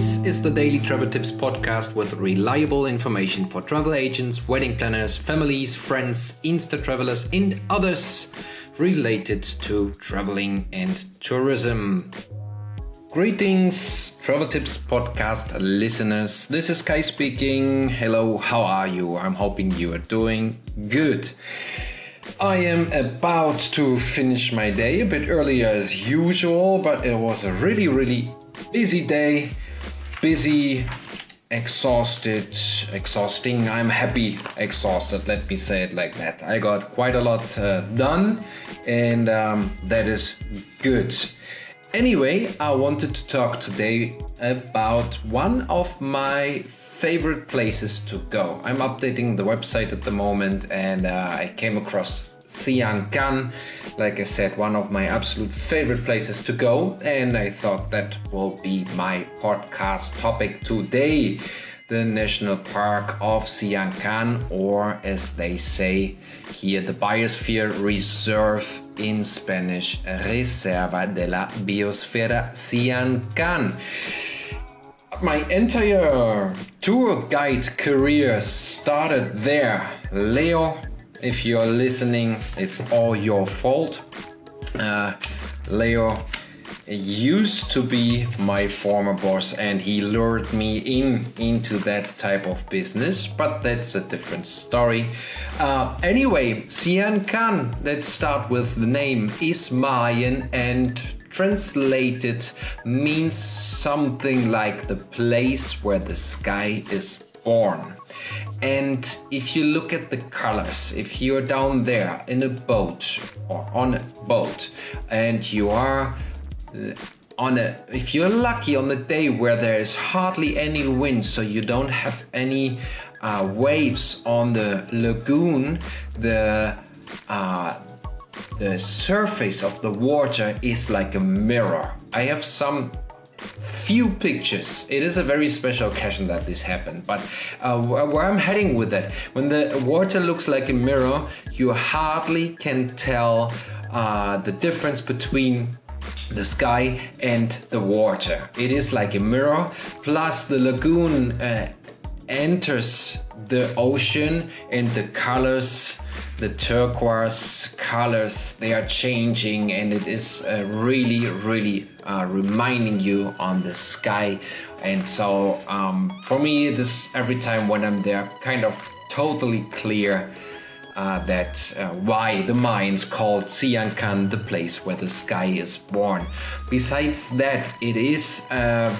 This is the Daily Travel Tips podcast with reliable information for travel agents, wedding planners, families, friends, Insta travelers, and others related to traveling and tourism. Greetings, Travel Tips podcast listeners. This is Kai speaking. Hello, how are you? I'm hoping you are doing good. I am about to finish my day a bit earlier as usual, but it was a really, really busy day. Busy, exhausted, exhausting. I'm happy, exhausted. Let me say it like that. I got quite a lot uh, done, and um, that is good. Anyway, I wanted to talk today about one of my favorite places to go. I'm updating the website at the moment and uh, I came across Sian. Like I said, one of my absolute favorite places to go, and I thought that will be my podcast topic today. The National Park of Sian or as they say here, the Biosphere Reserve in Spanish, Reserva de la Biosfera Sian my entire tour guide career started there. Leo, if you're listening, it's all your fault. Uh, Leo used to be my former boss and he lured me in into that type of business but that's a different story uh, anyway Sian Ka'an let's start with the name is Mayan and translated means something like the place where the sky is born. And if you look at the colors, if you're down there in a boat or on a boat and you are uh, on a, if you're lucky on the day where there is hardly any wind, so you don't have any uh, waves on the lagoon, the uh, the surface of the water is like a mirror. I have some few pictures. It is a very special occasion that this happened, but uh, where I'm heading with that, when the water looks like a mirror, you hardly can tell uh, the difference between the sky and the water. It is like a mirror, plus the lagoon uh, enters the ocean and the colors the turquoise colors they are changing and it is uh, really really uh, reminding you on the sky and so um, for me this every time when i'm there kind of totally clear uh, that uh, why the Mayans called Sian Ka'an the place where the sky is born. Besides that, it is uh,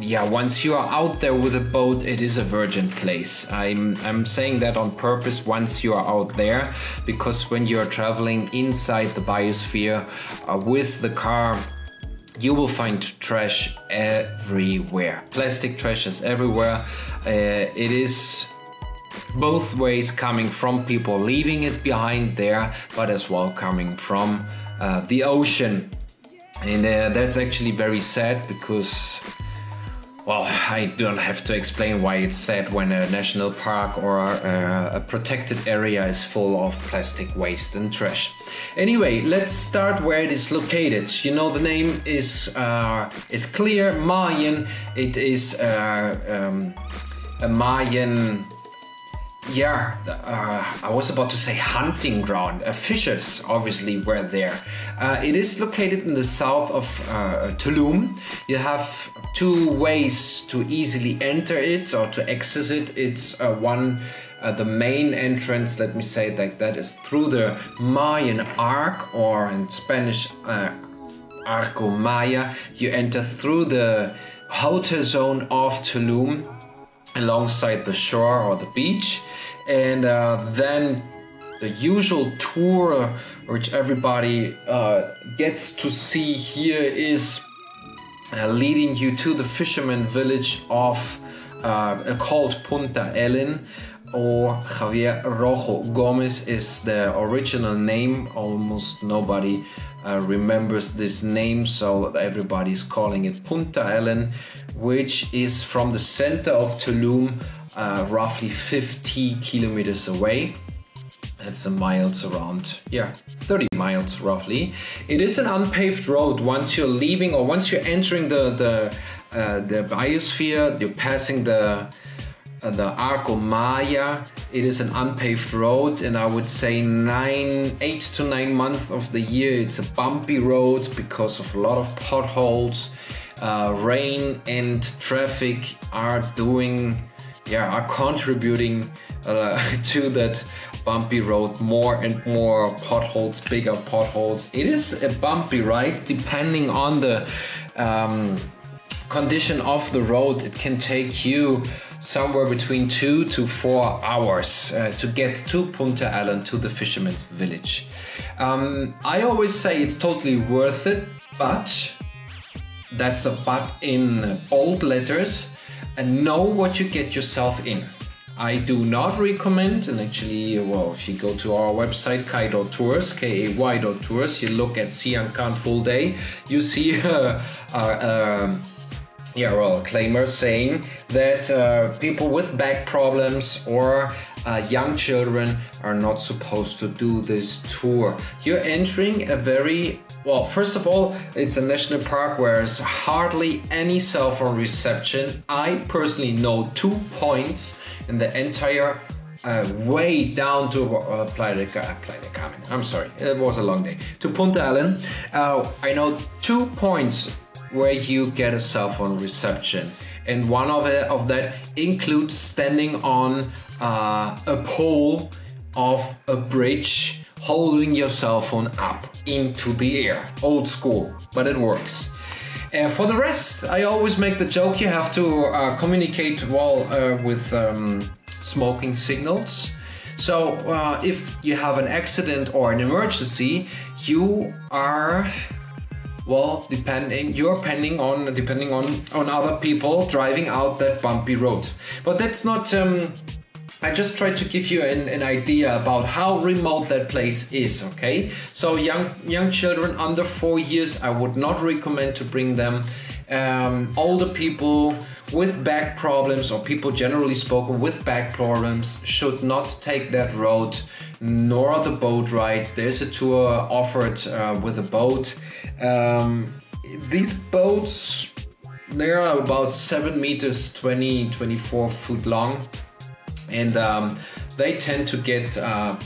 yeah, once you are out there with a boat, it is a virgin place. I'm I'm saying that on purpose. Once you are out there, because when you are traveling inside the biosphere uh, with the car, you will find trash everywhere. Plastic trash is everywhere. Uh, it is both ways coming from people leaving it behind there, but as well coming from uh, the ocean. And uh, that's actually very sad because well, I don't have to explain why it's sad when a national park or a, a, protected area is full of plastic waste and trash. Anyway, let's start where it is located. You know, the name is uh, is clear Mayan. It is uh, um, a Mayan yeah, uh, I was about to say hunting ground. Uh, fishers obviously were there. Uh, it is located in the south of uh, Tulum. You have two ways to easily enter it or to access it. It's uh, one, uh, the main entrance, let me say like that, is through the Mayan Arc or in Spanish, Arco Maya. You enter through the hotel zone of Tulum alongside the shore or the beach and uh, then the usual tour which everybody uh, gets to see here is uh, leading you to the fisherman village of uh, called Punta Allen or Javier Rojo Gomez is the original name. Almost nobody uh, remembers this name, so everybody's calling it Punta Allen, which is from the center of Tulum uh, roughly 50 kilometers away. That's a miles around, yeah, 30 miles roughly. It is an unpaved road once you're leaving or once you're entering the, the uh, the biosphere. You're passing the uh, the Arco Maya. It is an unpaved road, and I would say nine, eight to nine months of the year, it's a bumpy road because of a lot of potholes. Uh, rain and traffic are doing, yeah, are contributing uh, to that bumpy road. More and more potholes, bigger potholes. It is a bumpy ride, depending on the. Um, condition of the road, it can take you somewhere between two to four hours uh, to get to Punta Allen, to the fisherman's village. Um, I always say it's totally worth it, but that's a but in bold letters and know what you get yourself in. I do not recommend, and actually, well, if you go to our website, kai.tours, K-A-Y tours, you look at Sian Ka'an full day, you see uh, uh, uh, yeah, well, claimer saying that uh, people with back problems or uh, young children are not supposed to do this tour. You're entering a very well, first of all, it's a national park where there's hardly any cell phone reception. I personally know two points in the entire uh, way down to uh, Playa, uh, Playa del Carmen. I'm sorry, it was a long day. To Punta Allen, uh, I know two points where you get a cell phone reception. And one of, it, of that includes standing on uh, a pole of a bridge, holding your cell phone up into the air. Old school, but it works. And for the rest, I always make the joke you have to uh, communicate well uh, with um, smoking signals. So uh, if you have an accident or an emergency, you are well depending you're depending on depending on on other people driving out that bumpy road but that's not um I just tried to give you an, an idea about how remote that place is, okay? So young young children under four years, I would not recommend to bring them. Um, older people with back problems or people generally spoken with back problems should not take that road nor the boat ride. There's a tour offered uh, with a boat. Um, these boats, they are about 7 meters, 20, 24 foot long. And um, they tend to get, uh,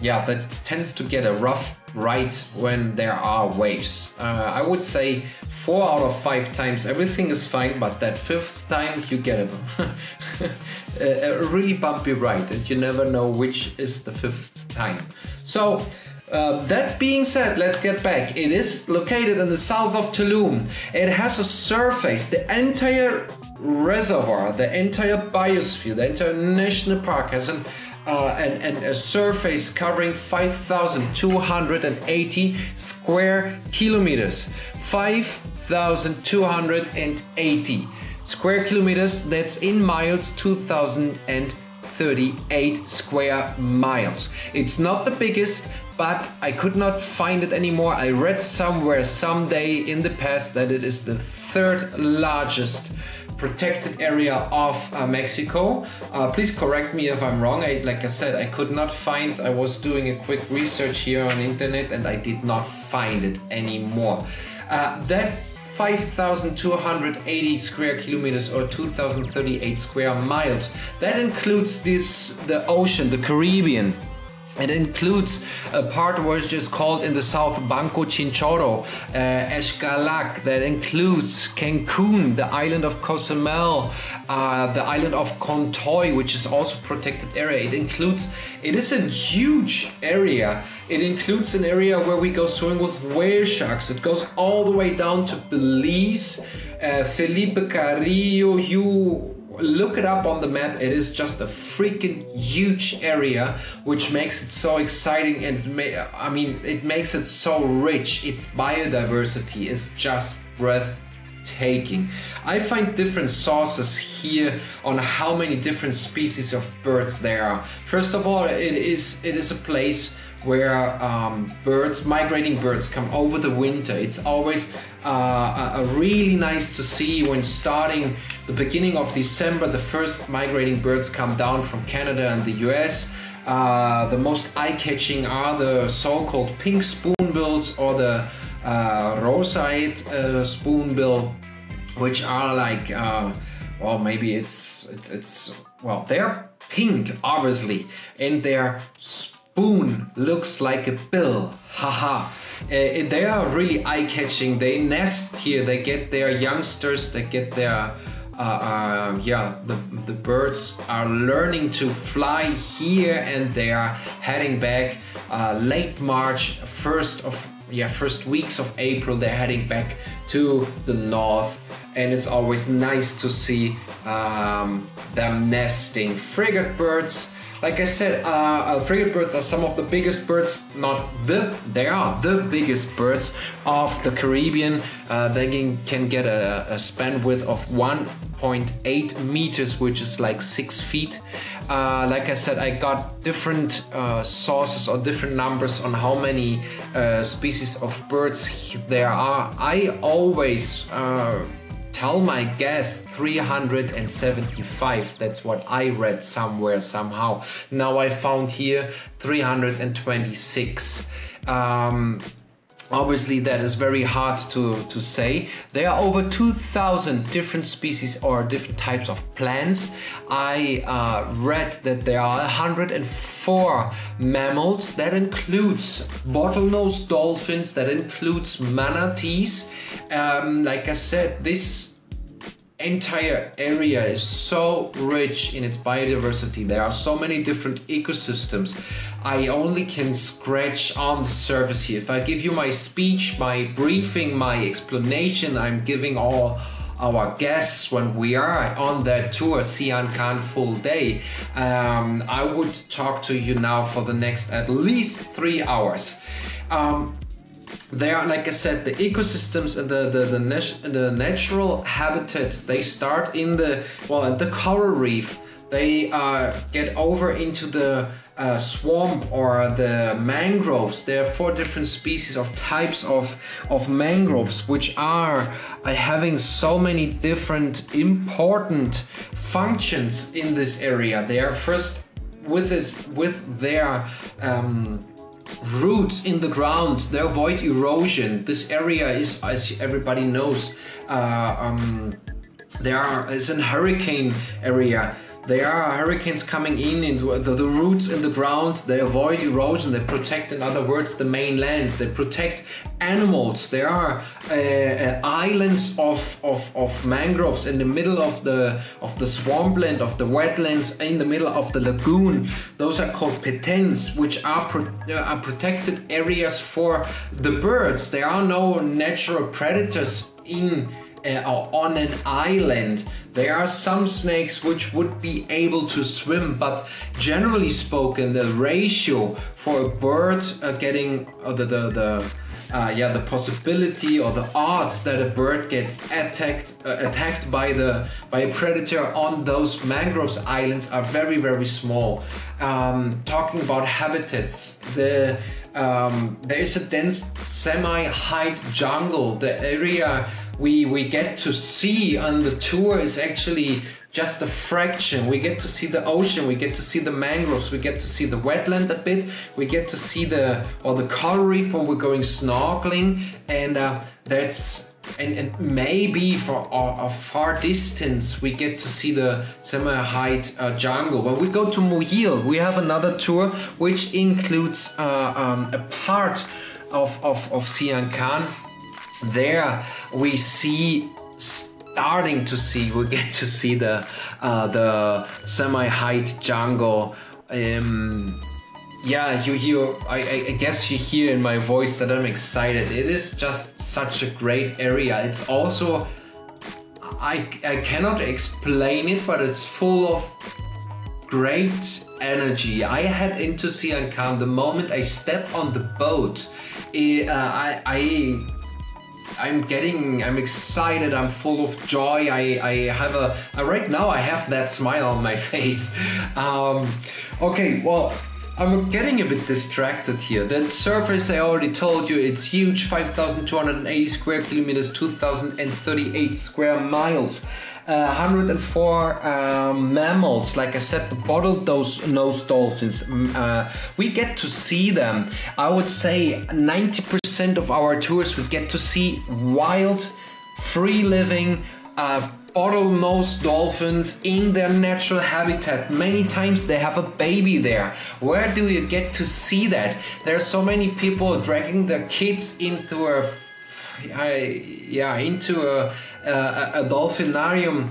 yeah, that tends to get a rough ride when there are waves. Uh, I would say four out of five times everything is fine, but that fifth time you get a, a, a really bumpy ride and you never know which is the fifth time. So uh, that being said, let's get back. It is located in the south of Tulum. It has a surface, the entire reservoir, the entire biosphere, the entire national park has an uh, a surface covering 5,280 square kilometers. 5,280 square kilometers, that's in miles, 2,038 square miles. It's not the biggest, but I could not find it anymore. I read somewhere someday in the past that it is the third largest protected area of uh, Mexico. Uh, please correct me if I'm wrong. I, like I said, I could not find. I was doing a quick research here on internet and I did not find it anymore. Uh, that 5,280 square kilometers or 2,038 square miles. That includes this the ocean, the Caribbean, it includes a part which is called in the south Banco Chinchorro, uh, Xcalak, that includes Cancun, the island of Cozumel, uh, the island of Contoy, which is also protected area. It includes, it is a huge area. It includes an area where we go swimming with whale sharks. It goes all the way down to Belize, uh, Felipe Carrillo, you look it up on the map. It is just a freaking huge area, which makes it so exciting and I mean, it makes it so rich. Its biodiversity is just breathtaking. I find different sources here on how many different species of birds there are. First of all, it is it is a place where um, birds, migrating birds, come over the winter. It's always uh, a really nice to see when starting the beginning of December. The first migrating birds come down from Canada and the US. Uh, the most eye-catching are the so-called pink spoonbills or the uh, roseate uh, spoonbill which are like, uh, well, maybe it's it's it's well, they're pink, obviously, and their spoon looks like a bill. Haha. Uh, they are really eye-catching. They nest here. They get their youngsters. They get their uh, uh, yeah, the, the birds are learning to fly here and they are heading back uh, late March, first of yeah, first weeks of April. They're heading back to the north, and it's always nice to see um, them nesting. Frigate birds like I said, uh, uh, frigate birds are some of the biggest birds, not the, they are the biggest birds of the Caribbean. Uh, they can, can get a, a span width of 1.8 meters, which is like six feet. Uh, like I said, I got different uh, sources or different numbers on how many uh, species of birds there are. I always tell my guest 375 that's what i read somewhere somehow now i found here 326 um, Obviously, that is very hard to, to say. There are over 2,000 different species or different types of plants. I uh, read that there are 104 mammals. That includes bottlenose dolphins, that includes manatees. Um, like I said, this entire area is so rich in its biodiversity. There are so many different ecosystems. I only can scratch on the surface here. If I give you my speech, my briefing, my explanation, I'm giving all our guests when we are on that tour, Sian Ka'an full day, um, I would talk to you now for the next at least three hours. Um, they are like i said the ecosystems and the the, the, nat- the natural habitats they start in the well the coral reef they uh, get over into the uh, swamp or the mangroves. There are four different species of types of, of mangroves which are uh, having so many different important functions in this area. They are first with this with their um, roots in the ground. They avoid erosion. This area is as everybody knows uh, um, there are a hurricane area there are hurricanes coming in into the, the, roots in the ground. They avoid erosion. They protect in other words the mainland. They protect animals. There are uh, uh, islands of, of, of mangroves in the middle of the of the swampland of the wetlands in the middle of the lagoon. Those are called petens which are, pro uh, are protected areas for the birds. There are no natural predators in uh, on an island. There are some snakes which would be able to swim, but generally spoken, the ratio for a bird uh, getting uh, the the, the uh, yeah the possibility or the odds that a bird gets attacked uh, attacked by the by a predator on those mangroves islands are very very small. Um, talking about habitats, the um, there is a dense semi-height jungle. The area we we get to see on the tour is actually just a fraction. We get to see the ocean, we get to see the mangroves, we get to see the wetland a bit, we get to see the or the coral reef when we're going snorkeling, and uh, that's and, and, maybe for a, a, far distance we get to see the semi-height uh, jungle. When we go to Muyil, we have another tour which includes uh, um, a part of, of, of Sian Ka'an there we see starting to see we get to see the uh, the semi-height jungle. Um, yeah you hear I, I, guess you hear in my voice that i'm excited. It is just such a great area. It's also i i cannot explain it but it's full of great energy. I head into Sian Ka'an the moment i step on the boat. It, uh, I, I I'm getting, I'm excited, I'm full of joy. I, I have a, uh, right now I have that smile on my face. Um, okay, well, I'm getting a bit distracted here. That surface I already told you, it's huge 5,280 square kilometers, 2,038 square miles. 104 um, mammals, like I said, the bottled nose dolphins. Uh, we get to see them. I would say 90% of our tours we get to see wild, free living uh, bottlenose dolphins in their natural habitat. Many times they have a baby there. Where do you get to see that? There are so many people dragging their kids into a, yeah, into a, a, a dolphinarium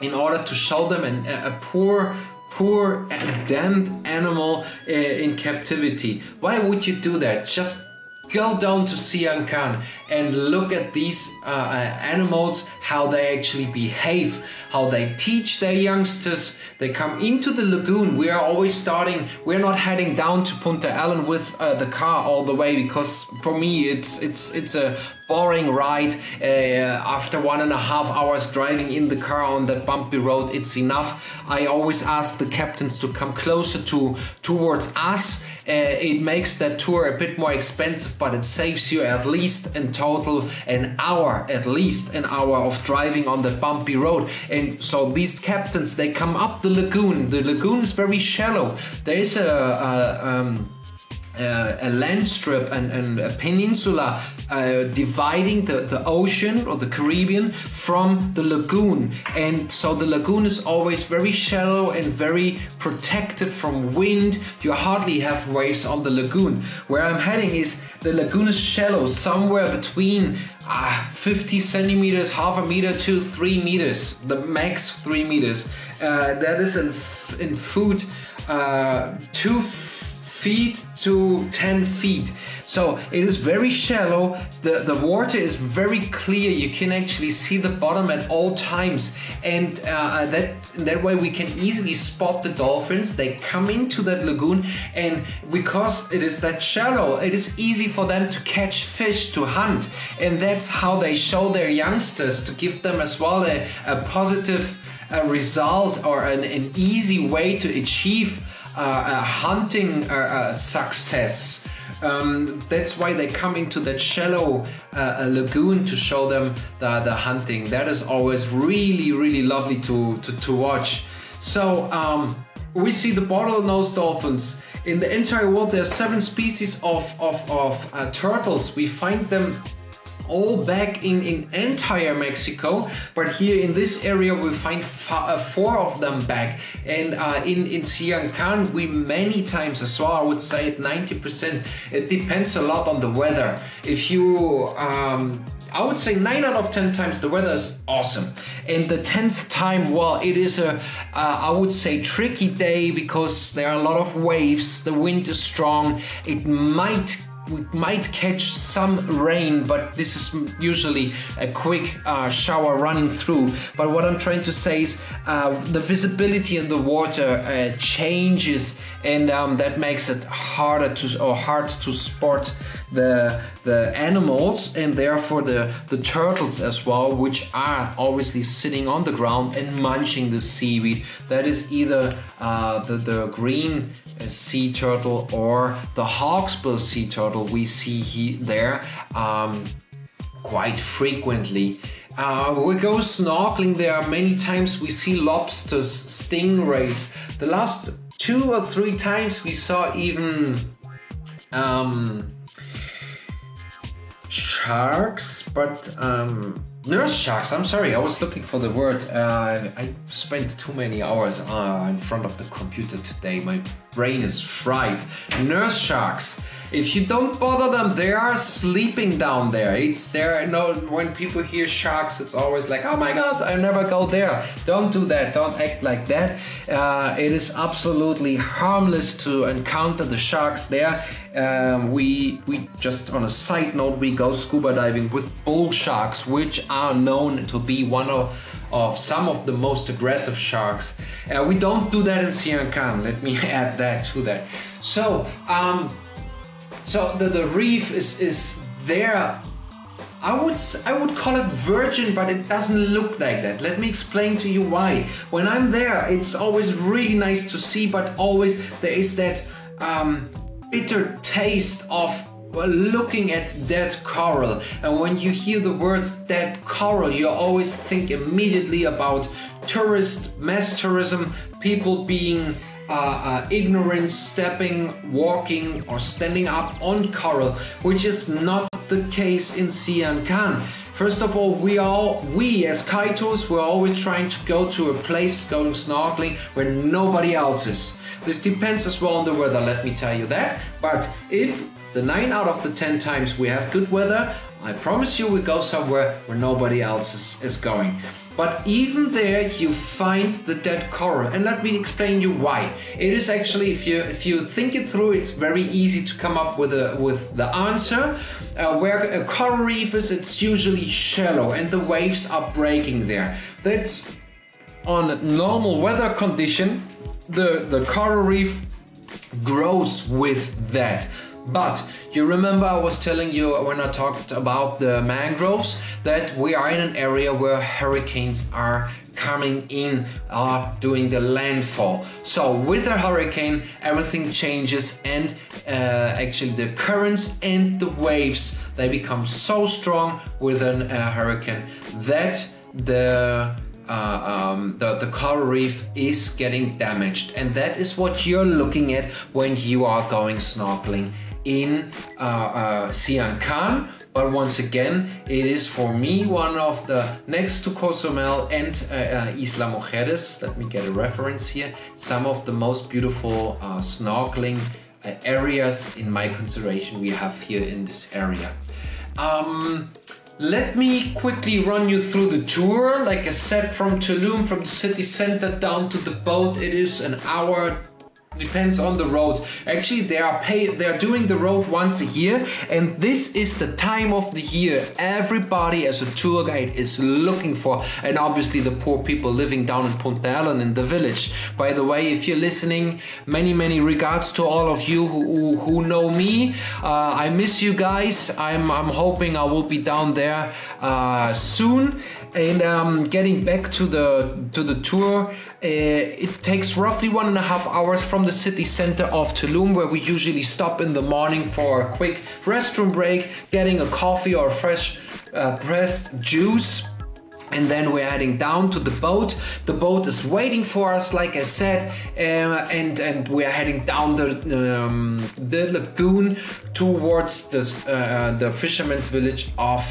in order to show them an, a poor poor damned animal uh, in captivity. Why would you do that? Just go down to Sian Ka'an and look at these uh, uh, animals, how they actually behave, how they teach their youngsters. They come into the lagoon. We are always starting, we're not heading down to Punta Allen with uh, the car all the way because for me it's it's it's a boring ride. Uh, after one and a half hours driving in the car on that bumpy road, it's enough. I always ask the captains to come closer to towards us. Uh, it makes that tour a bit more expensive, but it saves you at least in total an hour, at least an hour of driving on the bumpy road. And so these captains, they come up the lagoon. The lagoon is very shallow. There is a, a um, uh, a land strip and, and a peninsula uh, dividing the, the ocean or the Caribbean from the lagoon. And so the lagoon is always very shallow and very protected from wind. You hardly have waves on the lagoon. Where I'm heading is the lagoon is shallow, somewhere between uh, 50 centimeters, half a meter to three meters, the max three meters. Uh, that is in, in foot uh, two feet to 10 feet. So it is very shallow. The, the water is very clear. You can actually see the bottom at all times. And uh, that, that way we can easily spot the dolphins. They come into that lagoon and because it is that shallow, it is easy for them to catch fish, to hunt. And that's how they show their youngsters to give them as well a, a positive a result or an, an easy way to achieve uh, hunting uh, uh, success. Um, that's why they come into that shallow uh, lagoon to show them the, the hunting. That is always really, really lovely to, to, to watch. So um, we see the bottlenose dolphins. In the entire world, there are seven species of, of, of uh, turtles. We find them all back in, in entire Mexico, but here in this area we find uh, four of them back. And uh, in, in Ka'an, we many times as well, I would say 90%, it depends a lot on the weather. If you um, I would say 9 out of 10 times the weather is awesome. And the 10th time, well, it is a, uh, I would say, tricky day because there are a lot of waves, the wind is strong, it might we might catch some rain, but this is usually a quick uh, shower running through. But what I'm trying to say is uh, the visibility in the water uh, changes, and um, that makes it harder to or hard to spot the the animals and therefore the the turtles as well, which are obviously sitting on the ground and munching the seaweed. That is either uh, the the green uh, sea turtle or the hawksbill sea turtle we see he, there um, quite frequently. Uh, we go snorkeling there many times we see lobsters, stingrays. The last two or three times we saw even um, sharks, but um, nurse sharks. I'm sorry, I was looking for the word. Uh, I spent too many hours uh, in front of the computer today. My brain is fried. Nurse sharks. If you don't bother them, they are sleeping down there. It's there. No, when people hear sharks, it's always like, oh my god, I never go there. Don't do that. Don't act like that. Uh, it is absolutely harmless to encounter the sharks there. Um, we we just on a side note, we go scuba diving with bull sharks, which are known to be one of of some of the most aggressive sharks. Uh, we don't do that in Sian Ka'an. Let me add that to that. So. Um, so the, the reef is, is there. I would I would call it virgin, but it doesn't look like that. Let me explain to you why. When I'm there, it's always really nice to see, but always there is that um, bitter taste of looking at dead coral. And when you hear the words dead coral, you always think immediately about tourist, mass tourism, people being uh, uh, ignorant stepping, walking, or standing up on coral, which is not the case in Sian Ka'an. First of all, we are we as kaitos, we're always trying to go to a place going snorkeling where nobody else is. This depends as well on the weather, let me tell you that. But if the 9 out of the 10 times we have good weather, I promise you we go somewhere where nobody else is, is going. But even there you find the dead coral and let me explain you why. It is actually if you if you think it through it's very easy to come up with a with the answer. Uh, where a coral reef is it's usually shallow and the waves are breaking there. That's on normal weather condition the the coral reef grows with that. But you remember I was telling you when I talked about the mangroves that we are in an area where hurricanes are coming in, are doing the landfall. So with a hurricane, everything changes and uh, actually the currents and the waves, they become so strong with a uh, hurricane that the uh, um, the, the coral reef is getting damaged and that is what you're looking at when you are going snorkeling in uh, uh, Ka'an. But once again, it is for me one of the next to Cozumel and uh, uh, Isla Mujeres. Let me get a reference here. Some of the most beautiful uh, snorkeling uh, areas in my consideration we have here in this area. Um, let me quickly run you through the tour. Like I said, from Tulum, from the city center down to the boat, it is an hour depends on the road. Actually they are pay they are doing the road once a year and this is the time of the year. Everybody as a tour guide is looking for and obviously the poor people living down in Punta Allen in the village. By the way if you're listening many many regards to all of you who, who know me. Uh, I miss you guys. I'm, I'm hoping I will be down there uh, soon. And um, getting back to the to the tour, it takes roughly one and a half hours from the city center of Tulum, where we usually stop in the morning for a quick restroom break, getting a coffee or fresh uh, pressed juice. And then we're heading down to the boat. The boat is waiting for us like i said uh, and and we're heading down the um, the lagoon towards the uh, the fisherman's village of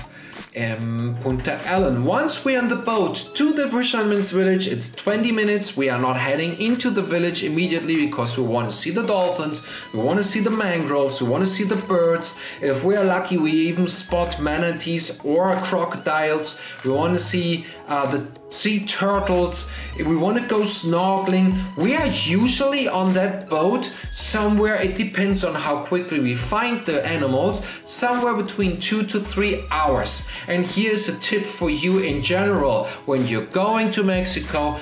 um, Punta Allen. Once we're on the boat to the fisherman's village, it's 20 minutes. We are not heading into the village immediately because we want to see the dolphins, we want to see the mangroves, we want to see the birds. If we are lucky, we even spot manatees or crocodiles. We want to see uh, the sea turtles. If we want to go snorkeling, we are usually on that boat somewhere. It depends on how quickly we find the animals, somewhere between two to three hours. And here's a tip for you in general when you're going to Mexico.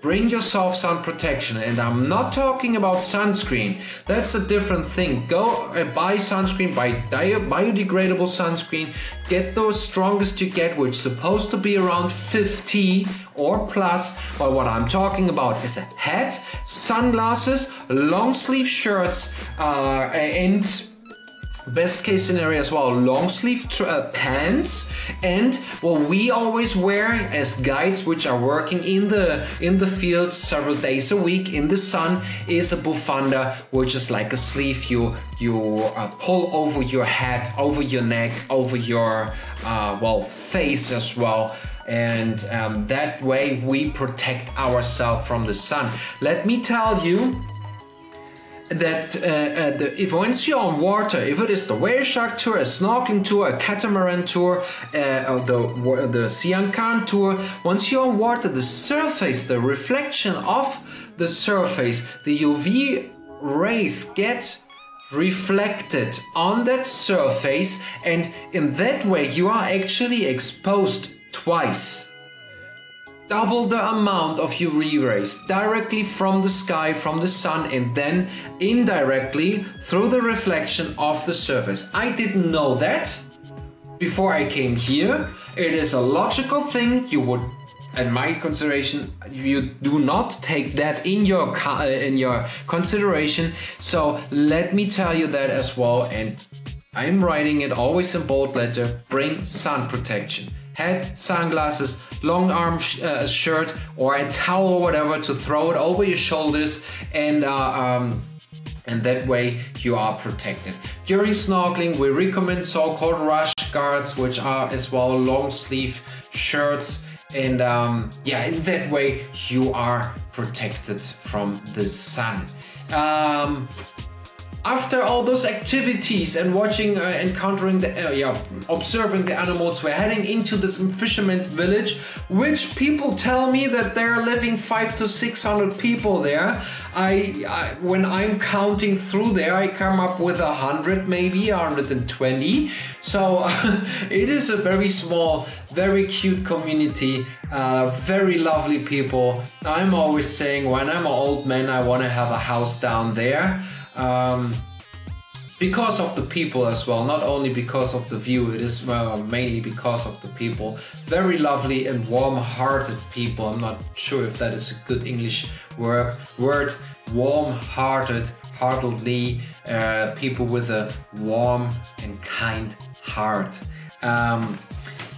Bring yourself sun protection, and I'm not talking about sunscreen. That's a different thing. Go uh, buy sunscreen, buy biodegradable sunscreen. Get the strongest you get, which is supposed to be around 50 or plus. But what I'm talking about is a hat, sunglasses, long sleeve shirts, uh, and best case scenario as well long sleeve uh, pants and what we always wear as guides which are working in the in the field several days a week in the sun is a bufanda which is like a sleeve you you uh, pull over your head over your neck over your uh, well face as well. And um, that way we protect ourselves from the sun. Let me tell you that uh, uh, the, if once you're on water, if it is the whale shark tour, a snorkeling tour, a catamaran tour, uh, or the the Sian Ka'an tour, once you're on water, the surface, the reflection of the surface, the UV rays get reflected on that surface, and in that way you are actually exposed twice double the amount of UV rays directly from the sky, from the sun, and then indirectly through the reflection of the surface. I didn't know that before I came here. It is a logical thing you would in my consideration you do not take that in your uh, in your consideration so let me tell you that as well and i'm writing it always in bold letter bring sun protection hat, sunglasses, long arm sh uh, shirt, or a towel or whatever to throw it over your shoulders and uh, um, and that way you are protected. During snorkeling, we recommend so-called rash guards, which are as well long sleeve shirts. And um, yeah, in that way you are protected from the sun. Um, after all those activities and watching, uh, encountering the, uh, yeah, observing the animals, we're heading into this fisherman's village, which people tell me that there are living five to six hundred people there. I, I, when I'm counting through there, I come up with a hundred, maybe hundred and twenty. So it is a very small, very cute community. Uh, very lovely people. I'm always saying when I'm an old man, I want to have a house down there um, because of the people as well not only because of the view it is well, mainly because of the people. Very lovely and warm-hearted people. I'm not sure if that is a good english word word. Warm-hearted heartedly uh, people with a warm and kind heart. Um,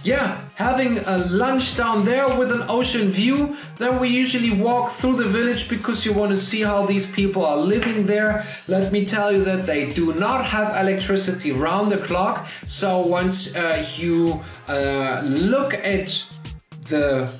yeah, having a lunch down there with an ocean view. Then we usually walk through the village because you want to see how these people are living there. Let me tell you that they do not have electricity round the clock. So once uh, you uh, look at the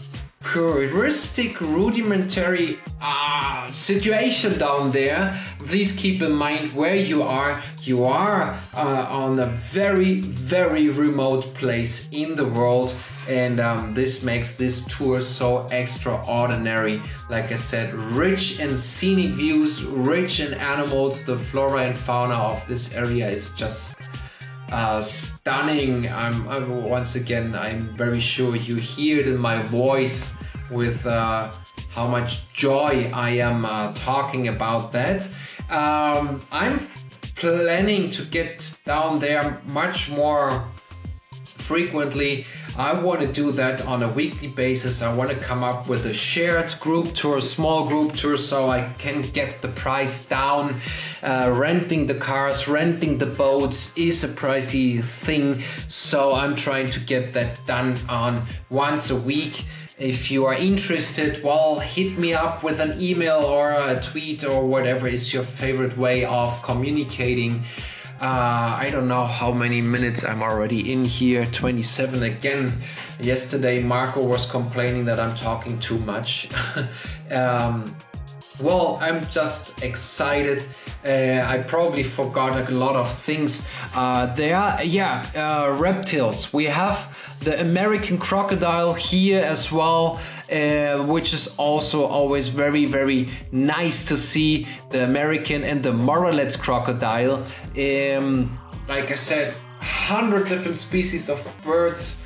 puristic, rudimentary uh, situation down there, please keep in mind where you are. You are uh, on a very, very remote place in the world. And um, this makes this tour so extraordinary. Like I said, rich in scenic views, rich in animals. The flora and fauna of this area is just uh, stunning. I'm, I'm, once again, I'm very sure you hear it in my voice with uh, how much joy I am uh, talking about that. Um, I'm planning to get down there much more frequently. I want to do that on a weekly basis. I want to come up with a shared group tour, small group tour, so I can get the price down. Uh, renting the cars, renting the boats is a pricey thing, so I'm trying to get that done on once a week. If you are interested, well, hit me up with an email or a tweet or whatever is your favorite way of communicating. Uh, I don't know how many minutes I'm already in here. 27 again. Yesterday, Marco was complaining that I'm talking too much. um, well, I'm just excited. Uh, I probably forgot a lot of things. Uh, there are, yeah, uh, reptiles. We have the American crocodile here as well, uh, which is also always very, very nice to see. The American and the Morelet's crocodile. Um, like I said, 100 different species of birds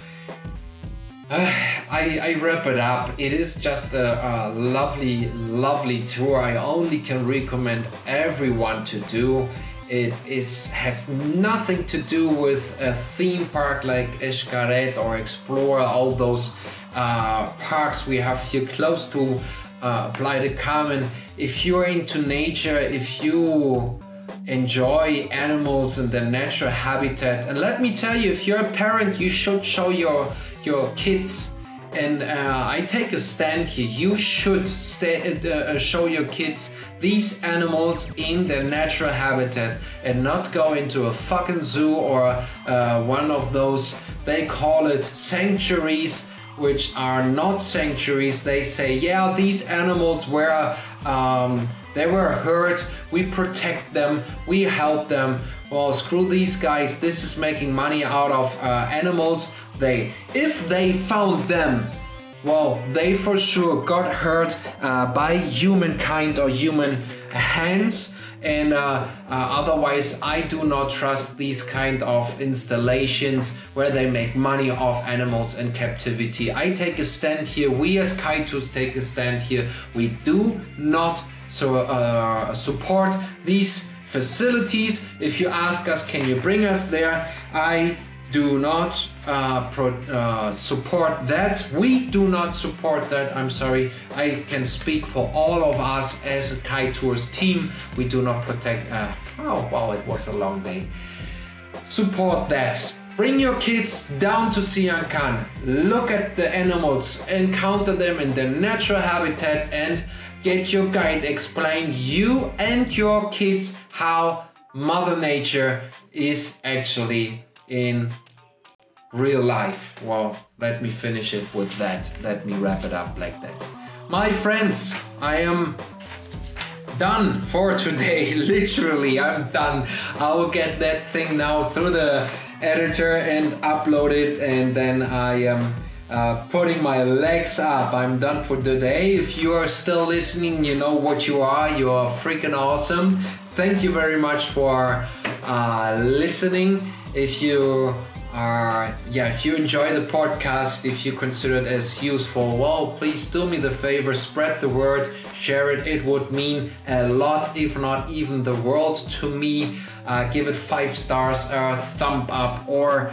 uh, I, I wrap it up. It is just a, a, lovely, lovely tour. I only can recommend everyone to do. It is has nothing to do with a theme park like Xcaret or Xplor, all those parks we have here close to uh, Playa del Carmen. If you're into nature, if you enjoy animals and their natural habitat, and let me tell you, if you're a parent, you should show your your kids and uh, I take a stand here. You should stay, uh, uh, show your kids these animals in their natural habitat and not go into a fucking zoo or uh, one of those, they call it sanctuaries, which are not sanctuaries. They say, yeah, these animals were, um, they were hurt, we protect them, we help them. Well, screw these guys, this is making money out of uh, animals they, if they found them, well, they for sure got hurt uh, by humankind or human hands. And uh, uh, otherwise, I do not trust these kind of installations where they make money off animals in captivity. I take a stand here. We as Kaitos take a stand here. We do not so uh, support these facilities. If you ask us, can you bring us there? I do not uh, pro, uh, support that. We do not support that. I'm sorry. I can speak for all of us as a Kai Tours team. We do not protect. Uh, oh wow, it was a long day. Support that. Bring your kids down to Sian Ka'an. Look at the animals, encounter them in their natural habitat, and get your guide explain you and your kids how Mother Nature is actually in real life. Well, let me finish it with that. Let me wrap it up like that. My friends, I am done for today. Literally, I'm done. I will get that thing now through the editor and upload it, and then I am. Uh, putting my legs up. I'm done for the day. If you are still listening, you know what you are. You are freaking awesome. Thank you very much for uh, listening. If you are, yeah, if you enjoy the podcast, if you consider it as useful, well, please do me the favor, spread the word, share it. It would mean a lot, if not even the world to me. Uh, give it five stars, a thumb up, or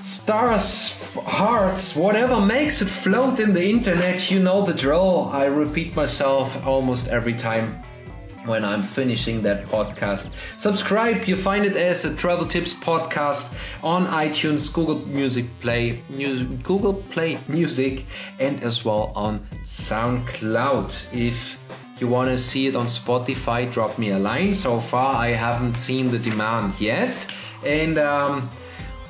stars, hearts, whatever makes it float in the internet. You know the drill. I repeat myself almost every time when I'm finishing that podcast. Subscribe, you find it as a Travel Tips podcast on iTunes, Google Music Play, Google Play Music, and as well on SoundCloud. If you want to see it on Spotify, drop me a line. So far, I haven't seen the demand yet. And um,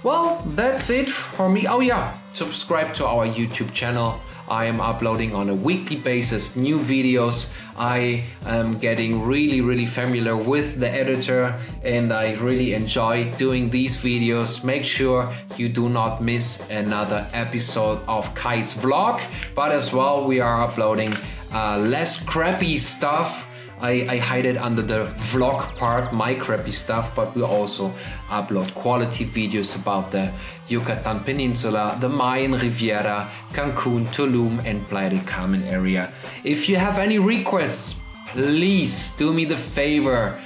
well, that's it for me. Oh, yeah, subscribe to our YouTube channel. I am uploading on a weekly basis new videos. I am getting really, really familiar with the editor and I really enjoy doing these videos. Make sure you do not miss another episode of Kai's vlog, but as well, we are uploading uh, less crappy stuff I, I hide it under the vlog part, my crappy stuff, but we also upload quality videos about the Yucatan Peninsula, the Mayan Riviera, Cancun, Tulum, and Playa del Carmen area. If you have any requests, please do me the favor.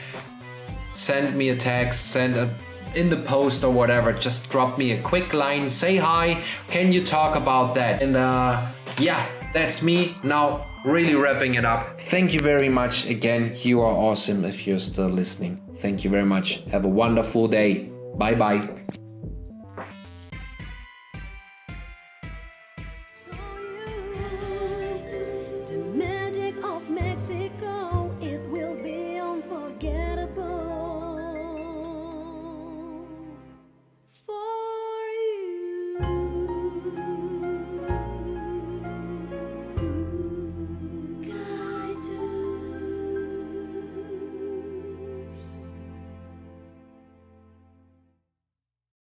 Send me a text, send a in the post or whatever, just drop me a quick line, say hi, can you talk about that? And uh, yeah, that's me now really wrapping it up. Thank you very much again. You are awesome if you're still listening. Thank you very much. Have a wonderful day. Bye bye.